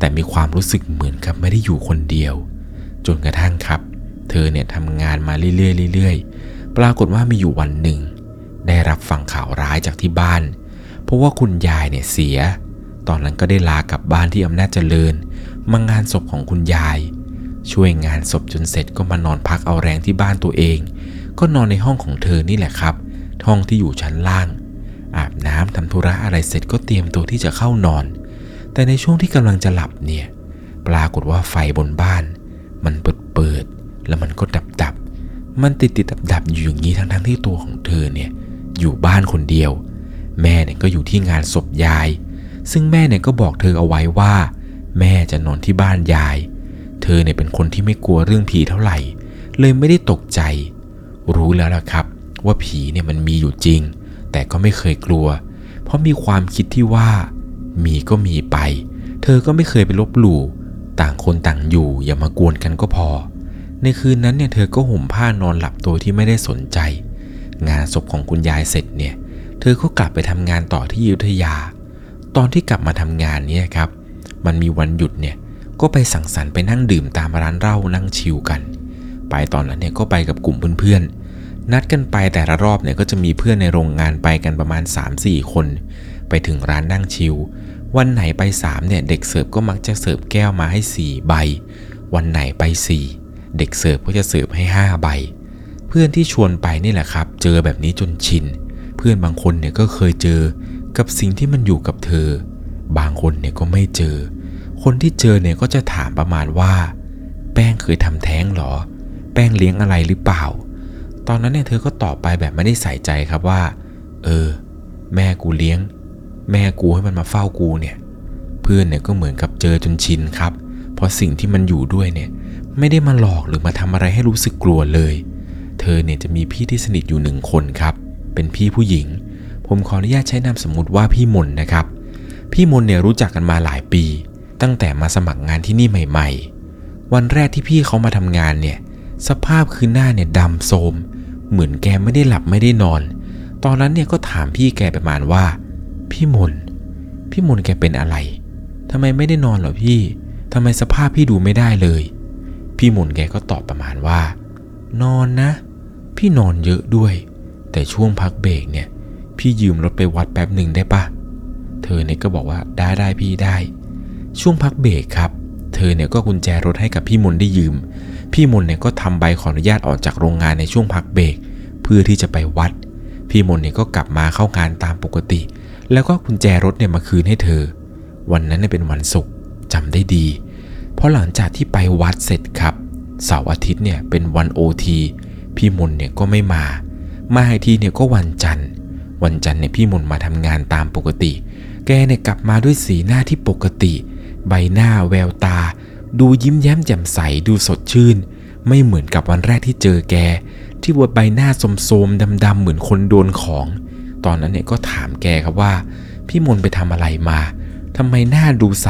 แต่มีความรู้สึกเหมือนกับไม่ได้อยู่คนเดียว จนกระทั่งครับ เธอเนี่ยทำงานมาเรื่อยๆเรื่อยๆ ปรากฏว่ามีอยู่วันหนึ่ง ได้รับฟังข่าวร้ายจากที่บ้าน เพราะว่าคุณยายเนี่ยเสีย ตอนนั้นก็ได้ลากลับบ้านที่อำนาจเจริญ มางานศพของคุณยาย ช่วยงานศพจนเสร็จก็มานอนพักเอาแรงที่บ้านตัวเอง ก็นอนในห้องของเธอนี่แหละครับ ห้องที่อยู่ชั้นล่าง อาบน้ำทำธุระอะไรเสร็จก็เตรียมตัวที่จะเข้านอน แต่ในช่วงที่กำลังจะหลับเนี่ย ปรากฏว่าไฟบนบ้าน มันเปิดเปิดแล้วมันก็ดับดับ มันติดติดดับดับอยู่อย่างนี้ทั้งทั้งที่ตัวของเธอเนี่ยอยู่บ้านคนเดียว แม่เนี่ยก็อยู่ที่งานศพยาย ซึ่งแม่เนี่ยก็บอกเธอเอาไว้ว่า แม่จะนอนที่บ้านยาย เธอเนี่ยเป็นคนที่ไม่กลัวเรื่องผีเท่าไหร่ เลยไม่ได้ตกใจ รู้แล้วล่ะครับ ว่าผีเนี่ยมันมีอยู่จริง แต่ก็ไม่เคยกลัว เพราะมีความคิดที่ว่า มีก็มีไป เธอก็ไม่เคยไปลบหลู่ ต่างคนต่างอยู่อย่ามากวนกันก็พอ ในคืนนั้นเนี่ยเธอก็ห่มผ้านอนหลับโดยที่ไม่ได้สนใจ งานศพของคุณยายเสร็จเนี่ย เธอก็กลับไปทำงานต่อที่อยุธยา ตอนที่กลับมาทำงานเนี่ยครับ มันมีวันหยุดเนี่ย ก็ไปสังสรรค์ไปนั่งดื่มตามร้านเหล้านั่งชิลกัน ไปตอนนั้นเนี่ยก็ไปกับกลุ่มเพื่อนๆนัดกันไปแต่ละรอบเนี่ยก็จะมีเพื่อนในโรงงานไปกันประมาณ 3-4 คน ไปถึงร้านนั่งชิลวันไหนไป3เนี่ยเด็กเสิร์ฟก็มักจะเสิร์ฟแก้วมาให้ 4 ใบ วันไหนไป 4 เด็กเสิร์ฟก็จะเสิร์ฟให้ 5 ใบ เพื่อนที่ชวนไปนี่แหละครับ เจอแบบนี้จนชิน เพื่อนบางคนเนี่ยก็เคยเจอกับสิ่งที่มันอยู่กับเธอ บางคนเนี่ยก็ไม่เจอ คนที่เจอเนี่ยก็จะถามประมาณว่า แป้ป้งเคยทำแท้งเหรอ แป้งเลี้ยงอะไรหรือเปล่า ตอนนั้นเนี่ยเธอก็ตอบไปแบบไม่ได้ใส่ใจครับว่า เออ แม่กูเลี้ยง แม่กูให้มันมาเฝ้ากูเนี่ย เพื่อนเนี่ยก็เหมือนกับเจอจนชินครับ เพราะสิ่งที่มันอยู่ด้วยเนี่ย ไม่ได้มาหลอกหรือมาทำอะไรให้รู้สึกกลัวเลย เธอเนี่ยจะมีพี่ที่สนิทอยู่หนึ่งคนครับ เป็นพี่ผู้หญิง ผมขออนุญาตใช้นามสมมติว่าพี่มนนะครับ พี่มนเนี่ยรู้จักกันมาหลายปี ตั้งแต่มาสมัครงานที่นี่ใหม่ ๆ วันแรกที่พี่เขามาทำงานเนี่ย สภาพคือหน้าเนี่ยดำโทมเหมือนแกไม่ได้หลับไม่ได้นอน ตอนนั้นเนี่ยก็ถามพี่แกประมาณว่า พี่มนพี่มนแกเป็นอะไรทำไมไม่ได้นอนหรอพี่ทำไมสภาพพี่ดูไม่ได้เลย พี่มนแกก็ตอบประมาณว่า นอนนะ พี่นอนเยอะด้วย แต่ช่วงพักเบรกเนี่ย พี่ยืมรถไปวัดแป๊บหนึ่งได้ปะเธอเนี่ยก็บอกว่าได้ได้พี่ได้ ช่วงพักเบรกครับ เธอเนี่ยก็กุญแจรถให้กับพี่มนได้ยืม พี่มนเนี่ยก็ทำใบขออนุญาตออกจากโรงงานในช่วงพักเบรกเพื่อที่จะไปวัด พี่มนเนี่ยก็กลับมาเข้างานตามปกติ แล้วก็กุญแจรถเนี่ยมาคืนให้เธอ วันนั้นเนี่ยเป็นวันศุกร์จำได้ดี เพราะหลังจากที่ไปวัดเสร็จครับเสาร์อาทิตย์เนี่ยเป็นวันโอทีพี่มนเนี่ยก็ไม่มา มาอีกทีเนี่ยก็วันจันทร์ วันจันทร์เนี่ยพี่มนมาทำงานตามปกติ แกเนี่ยกลับมาด้วยสีหน้าที่ปกติ ใบหน้าแววตา ดูยิ้มแย้มแจ่มใสดูสดชื่น ไม่เหมือนกับวันแรกที่เจอแก ที่ว่าใบหน้าโสมๆดำๆเหมือนคนโดนของ ตอนนั้นเนี่ยก็ถามแกครับว่า พี่มนไปทำอะไรมาทำไมหน้าดูใส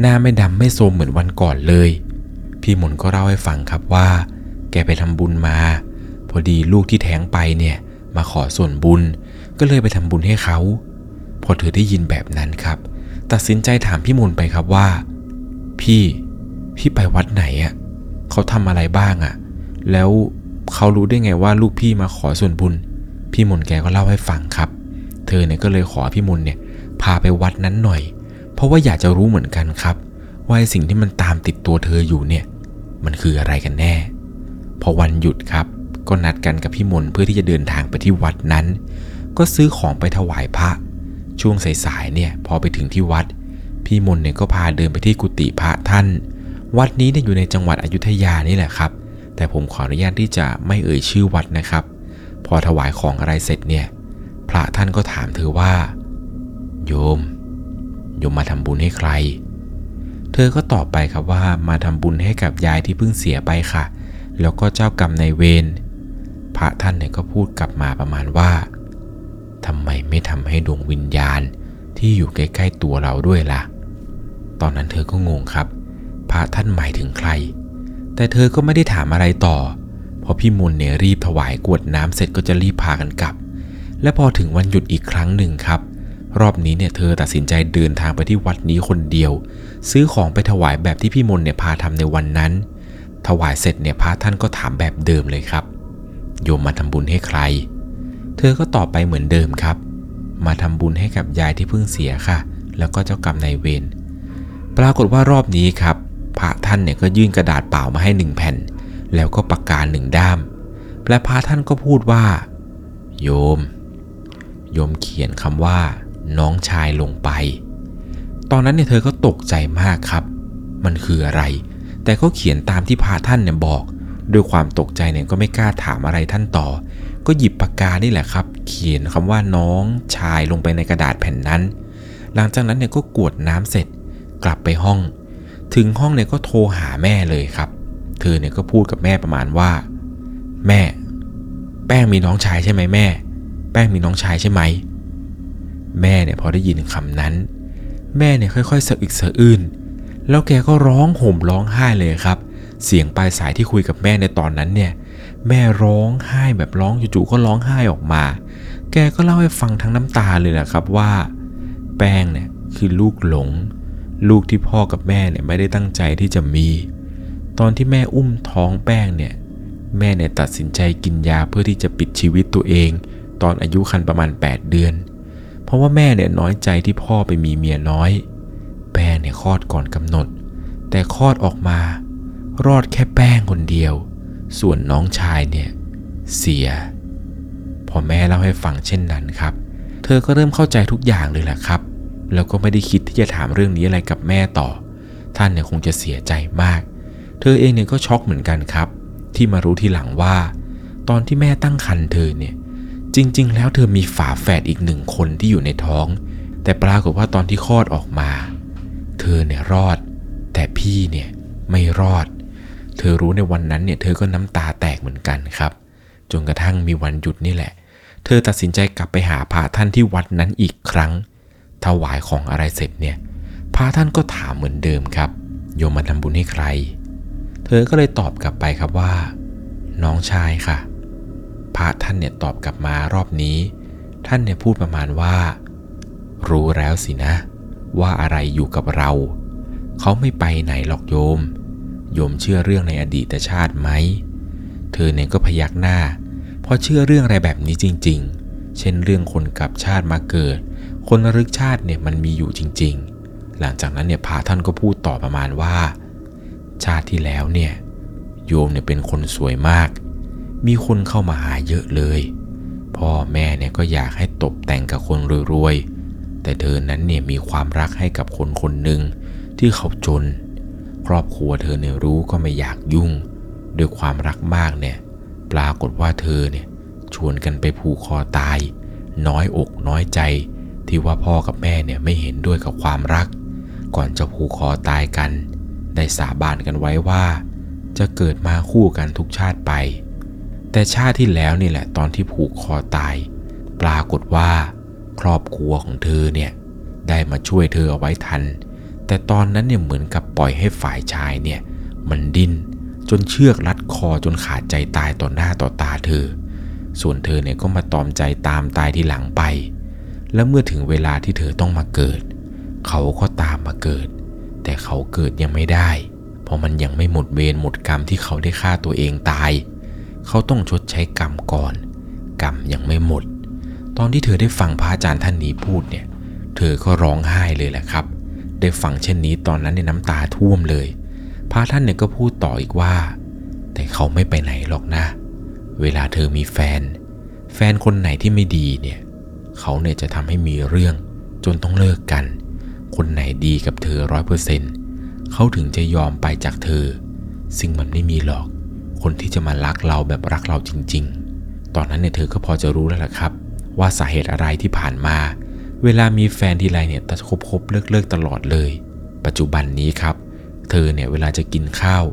หน้าไม่ดำไม่โทมเหมือนวันก่อนเลย พี่มนก็เล่าให้ฟังครับว่า แกไปทำบุญมา พอดีลูกที่แท้งไปเนี่ยมาขอส่วนบุญ ก็เลยไปทำบุญให้เขา พอเธอได้ยินแบบนั้นครับ ตัดสินใจถามพี่มนไปครับว่า พี่พี่ไปวัดไหนอะ่ะเขาทำอะไรบ้างอะ่ะ แล้วเขารู้ได้ไงว่าลูกพี่มาขอส่วนบุญ พี่มนแกก็เล่าให้ฟังครับ เธอเนี่ยก็เลยขอพี่มนเนี่ยพาไปวัดนั้นหน่อย เพราะว่าอยากจะรู้เหมือนกันครับ ว่าสิ่งที่มันตามติดตัวเธออยู่เนี่ย มันคืออะไรกันแน่ พอวันหยุดครับ ก็นัดกันกับพี่มนเพื่อที่จะเดินทางไปที่วัดนั้น ก็ซื้อของไปถวายพระ ช่วงสายๆเนี่ยพอไปถึงที่วัด พี่มนเนี่ยก็พาเดินไปที่กุฏิพระท่าน วัดนี้เนี่ยอยู่ในจังหวัดอยุธยานี่แหละครับ แต่ผมขออนุญาตที่จะไม่เอ่ยชื่อวัดนะครับ พอถวายของอะไรเสร็จเนี่ย พระท่านก็ถามเธอว่า โยม โยมมาทำบุญให้ใคร เธอก็ตอบไปครับว่ามาทำบุญให้กับยายที่เพิ่งเสียไปค่ะ แล้วก็เจ้ากรรมในายเวรพระท่านเนี่ยก็พูดกลับมาประมาณว่าทำไมไม่ทำให้ดวงวิญญาณที่อยู่ใกล้ๆตัวเราด้วยล่ะ ตอนนั้นเธอก็งงครับ พระท่านหมายถึงใคร แต่เธอก็ไม่ได้ถามอะไรต่อ พอพี่มนเนี่ยรีบถวายกวดน้ำเสร็จก็จะรีบพากันกลับ และพอถึงวันหยุดอีกครั้งหนึ่งครับ รอบนี้เนี่ยเธอตัดสินใจเดินทางไปที่วัดนี้คนเดียว ซื้อของไปถวายแบบที่พี่มนเนี่ยพาทำในวันนั้น ถวายเสร็จเนี่ยพระท่านก็ถามแบบเดิมเลยครับ โยมมาทำบุญให้ใคร เธอก็ตอบไปเหมือนเดิมครับ มาทำบุญให้กับยายที่เพิ่งเสียค่ะ แล้วก็เจ้ากรรมนายเวรปรากฏว่ารอบนี้ครับพระท่านเนี่ยก็ยื่นกระดาษเปล่ามาให้หนึ่งแผ่น แล้วก็ปากกาหนึ่งด้าม และพระท่านก็พูดว่า โยม โยมเขียนคำว่า น้องชายลงไป ตอนนั้นเนี่ยเธอก็ตกใจมากครับ มันคืออะไร แต่ก็เขียนตามที่พระท่านเนี่ยบอกด้วยความตกใจเนี่ยก็ไม่กล้าถามอะไรท่านต่อ ก็หยิบปากกานี่แหละครับ เขียนคำว่าน้องชายลงไปในกระดาษแผ่นนั้น หลังจากนั้นเนี่ยก็กวดน้ำเสร็จ กลับไปห้อง ถึงห้องเนี่ยก็โทรหาแม่เลยครับ เธอเนี่ยก็พูดกับแม่ประมาณว่า แม่ แป้งมีน้องชายใช่ไหมแม่ แป้งมีน้องชายใช่ไหม แม่เนี่ยพอได้ยินคำนั้น แม่เนี่ยค่อยๆสะอึกสะอื้นแล้วแกก็ร้องห่มร้องไห้เลยครับ เสียงปลายสายที่คุยกับแม่ในตอนนั้นเนี่ยแม่ร้องไห้แบบร้องจู่ๆก็ร้องไห้ออกมา แกก็เล่าให้ฟังทั้งน้ำตาเลยนะครับว่า แป้งเนี่ยคือลูกหลง ลูกที่พ่อกับแม่เนี่ยไม่ได้ตั้งใจที่จะมี ตอนที่แม่อุ้มท้องแป้งเนี่ย แม่เนี่ยตัดสินใจกินยาเพื่อที่จะปิดชีวิตตัวเอง ตอนอายุคันประมาณ 8 เดือน เพราะว่าแม่เนี่ยน้อยใจที่พ่อไปมีเมียน้อย แป้งเนี่ยคลอดก่อนกำหนด แต่คลอดออกมา รอดแค่แป้งคนเดียว ส่วนน้องชายเนี่ยเสีย พอแม่เล่าให้ฟังเช่นนั้นครับ เธอก็เริ่มเข้าใจทุกอย่างเลยแหละครับ แล้วก็ไม่ได้คิดที่จะถามเรื่องนี้อะไรกับแม่ต่อ ท่านเนี่ยคงจะเสียใจมาก เธอเองเนี่ยก็ช็อกเหมือนกันครับ ที่มารู้ทีหลังว่า ตอนที่แม่ตั้งครรภ์เธอเนี่ย จริง ๆ แล้วเธอมีฝาแฝดอีกหนึ่งคนที่อยู่ในท้อง แต่ปรากฏว่าตอนที่คลอดออกมา เธอเนี่ยรอด แต่พี่เนี่ยไม่รอด เธอรู้ในวันนั้นเนี่ยเธอก็น้ำตาแตกเหมือนกันครับจนกระทั่งมีวันหยุดนี่แหละ เธอตัดสินใจกลับไปหาพระท่านที่วัดนั้นอีกครั้ง ถวายของอะไรเสร็จเนี่ย พระท่านก็ถามเหมือนเดิมครับ โยมมาทำบุญให้ใคร เธอก็เลยตอบกลับไปครับว่า น้องชายค่ะ พระท่านเนี่ยตอบกลับมารอบนี้ ท่านเนี่ยพูดประมาณว่า รู้แล้วสินะ ว่าอะไรอยู่กับเรา เขาไม่ไปไหนหรอกโยม โยมเชื่อเรื่องในอดีตชาติไหม เธอเนี่ยก็พยักหน้า เพราะเชื่อเรื่องอะไรแบบนี้จริง ๆ เช่นเรื่องคนกลับชาติมาเกิด คนรึกชาติเนี่ยมันมีอยู่จริง ๆ หลังจากนั้นเนี่ยพระท่านก็พูดต่อประมาณว่า ชาติที่แล้วเนี่ยโยมเนี่ยเป็นคนสวยมาก มีคนเข้ามาหาเยอะเลย พ่อแม่เนี่ยก็อยากให้ตกแต่งกับคนรวยๆ แต่เธอนั้นเนี่ยมีความรักให้กับคนคนหนึ่งที่เขาจน ครอบครัวเธอเนี่ยรู้ก็ไม่อยากยุ่ง ด้วยความรักมากเนี่ยปรากฏว่าเธอเนี่ยชวนกันไปผูกคอตาย น้อยอกน้อยใจ ที่ว่าพ่อกับแม่เนี่ยไม่เห็นด้วยกับความรัก ก่อนจะผูกคอตายกัน ได้สาบานกันไว้ว่า จะเกิดมาคู่กันทุกชาติไป แต่ชาติที่แล้วนี่แหละตอนที่ผูกคอตาย ปรากฏว่า ครอบครัวของเธอเนี่ย ได้มาช่วยเธอเอาไว้ทัน แต่ตอนนั้นเนี่ยเหมือนกับปล่อยให้ฝ่ายชายเนี่ย มันดิ้นจนเชือกรัดคอจนขาดใจตายต่อหน้าต่อตาเธอ ส่วนเธอเนี่ยก็มาตอมใจตามตายที่หลังไป และเมื่อถึงเวลาที่เธอต้องมาเกิด เขาก็ตามมาเกิด แต่เขาเกิดยังไม่ได้ เพราะมันยังไม่หมดเวรหมดกรรมที่เขาได้ฆ่าตัวเองตาย เขาต้องชดใช้กรรมก่อน กรรมยังไม่หมด ตอนที่เธอได้ฟังพระอาจารย์ท่านนี้พูดเนี่ย เธอก็ร้องไห้เลยแหละครับ ได้ฟังเช่นนี้ตอนนั้นในน้ำตาท่วมเลย พระท่านเนี่ยก็พูดต่ออีกว่า แต่เขาไม่ไปไหนหรอกนะ เวลาเธอมีแฟน แฟนคนไหนที่ไม่ดีเนี่ย เขาเนี่ยจะทำให้มีเรื่องจนต้องเลิกกัน คนไหนดีกับเธอร้อยเปอร์เซ็นต์เขาถึงจะยอมไปจากเธอ ซึ่งมันไม่มีหรอก คนที่จะมารักเราแบบรักเราจริง ๆ ตอนนั้นเนี่ยเธอก็พอจะรู้แล้วล่ะครับ ว่าสาเหตุอะไรที่ผ่านมา เวลามีแฟนทีไรเนี่ยจะคบคบเลิกเลิกตลอดเลย ปัจจุบันนี้ครับ เธอเนี่ยเวลาจะกินข้าว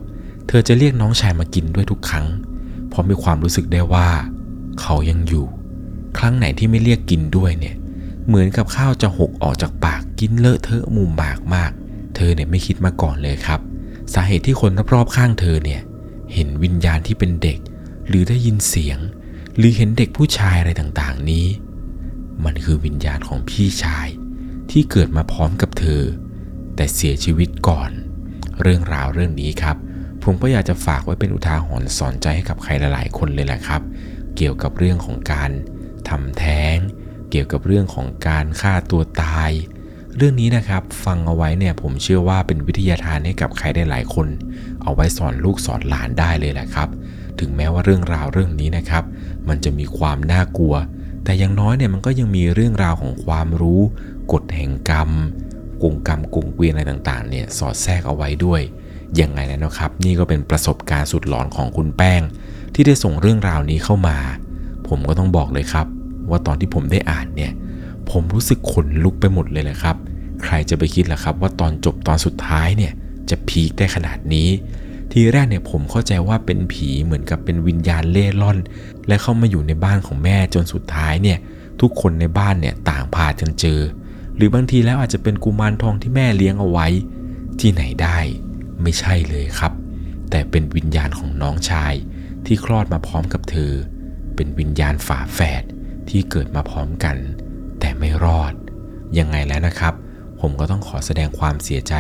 เธอจะเรียกน้องชายมากินด้วยทุกครั้ง เพราะมีความรู้สึกได้ว่า เขายังอยู่ ครั้งไหนที่ไม่เรียกกินด้วยเนี่ย เหมือนกับข้าวจะหกออกจากปากกินเลอะเทอะมุมปากมาก เธอเนี่ยไม่คิดมาก่อนเลยครับ สาเหตุที่คนรอบๆข้างเธอเนี่ยเห็นวิญญาณที่เป็นเด็ก หรือได้ยินเสียง หรือเห็นเด็กผู้ชายอะไรต่างๆนี้ มันคือวิญญาณของพี่ชาย ที่เกิดมาพร้อมกับเธอ แต่เสียชีวิตก่อน เรื่องราวเรื่องนี้ครับ ผมก็อยากจะฝากไว้เป็นอุทาหรณ์สอนใจให้กับใครหลายๆ คนเลยแหละครับ เกี่ยวกับเรื่องของการทำแท้ง เกี่ยวกับเรื่องของการฆ่าตัวตาย เรื่องนี้นะครับฟังเอาไว้เนี่ยผมเชื่อว่าเป็นวิทยาทานให้กับใครได้หลายคน เอาไว้สอนลูกสอนหลานได้เลยแหละครับ ถึงแม้ว่าเรื่องราวเรื่องนี้นะครับ มันจะมีความน่ากลัว แต่อย่างน้อยเนี่ยมันก็ยังมีเรื่องราวของความรู้ กฎแห่งกรรมกงกรรมกงเกวียนอะไรต่างๆเนี่ยสอดแทรกเอาไว้ด้วยยังไงแล้วนะครับ นี่ก็เป็นประสบการณ์สุดหลอนของคุณแป้ง ที่ได้ส่งเรื่องราวนี้เข้ามา ผมก็ต้องบอกเลยครับ ว่าตอนที่ผมได้อ่านเนี่ยผมรู้สึกขนลุกไปหมดเลยแหละครับ ใครจะไปคิดล่ะครับ ว่าตอนจบตอนสุดท้ายเนี่ยจะพีคได้ขนาดนี้ ทีแรกเนี่ยผมเข้าใจว่าเป็นผีเหมือนกับเป็นวิญญาณเล่ร่อน และเข้ามาอยู่ในบ้านของแม่จนสุดท้ายเนี่ยทุกคนในบ้านเนี่ยต่างพากันเจอ หรือบางทีแล้วอาจจะเป็นกุมารทองที่แม่เลี้ยงเอาไว้ ที่ไหนได้ไม่ใช่เลยครับ แต่เป็นวิญญาณของน้องชายที่คลอดมาพร้อมกับเธอ เป็นวิญญาณฝาแฝด ที่เกิดมาพร้อมกัน แต่ไม่รอด ยังไงแล้วนะครับ ผมก็ต้องขอแสดงความเสียใจ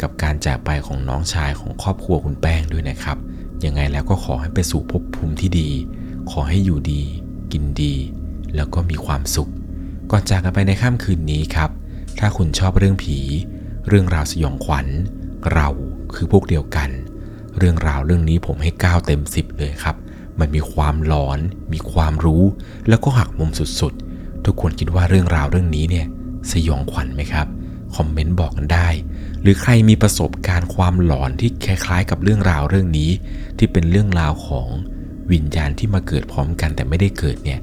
กับการจากไปของน้องชายของครอบครัวคุณแป้งด้วยนะครับ ยังไงแล้วก็ขอให้ไปสู่ภพภูมิที่ดี ขอให้อยู่ดี กินดี แล้วก็มีความสุข ก่อนจากกันไปในค่ำคืนนี้ครับ ถ้าคุณชอบเรื่องผี เรื่องราวสยองขวัญ เราคือพวกเดียวกัน เรื่องราวเรื่องนี้ผมให้9เต็ม10เลยครับ มันมีความหลอน มีความรู้ แล้วก็หักมุมสุดๆ ทุกคนคิดว่าเรื่องราวเรื่องนี้เนี่ยสยองขวัญไหมครับ คอมเมนต์บอกกันได้ หรือใครมีประสบการณ์ความหลอนที่คล้ายๆ กับเรื่องราวเรื่องนี้ ที่เป็นเรื่องราวของวิญญาณที่มาเกิดพร้อมกันแต่ไม่ได้เกิดเนี่ย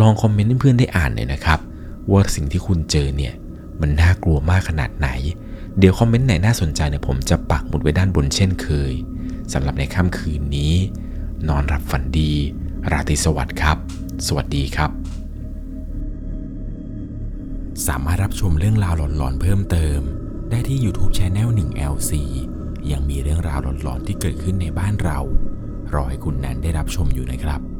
ลองคอมเมนต์ให้เพื่อนได้อ่านหน่อยนะครับ ว่าสิ่งที่คุณเจอเนี่ยมันน่ากลัวมากขนาดไหน เดี๋ยวคอมเมนต์ไหนน่าสนใจเนี่ยผมจะปักหมุดไว้ด้านบนเช่นเคยสำหรับในค่ำคืนนี้ นอนหลับฝันดี ราตรีสวัสดิ์ครับ สวัสดีครับ สามารถรับชมเรื่องราวหลอนๆเพิ่มเติม ได้ที่ YouTube Channel 1 LC ยังมีเรื่องราวหลอนๆที่เกิดขึ้นในบ้านเรา รอให้คุณแนนได้รับชมอยู่นะครับ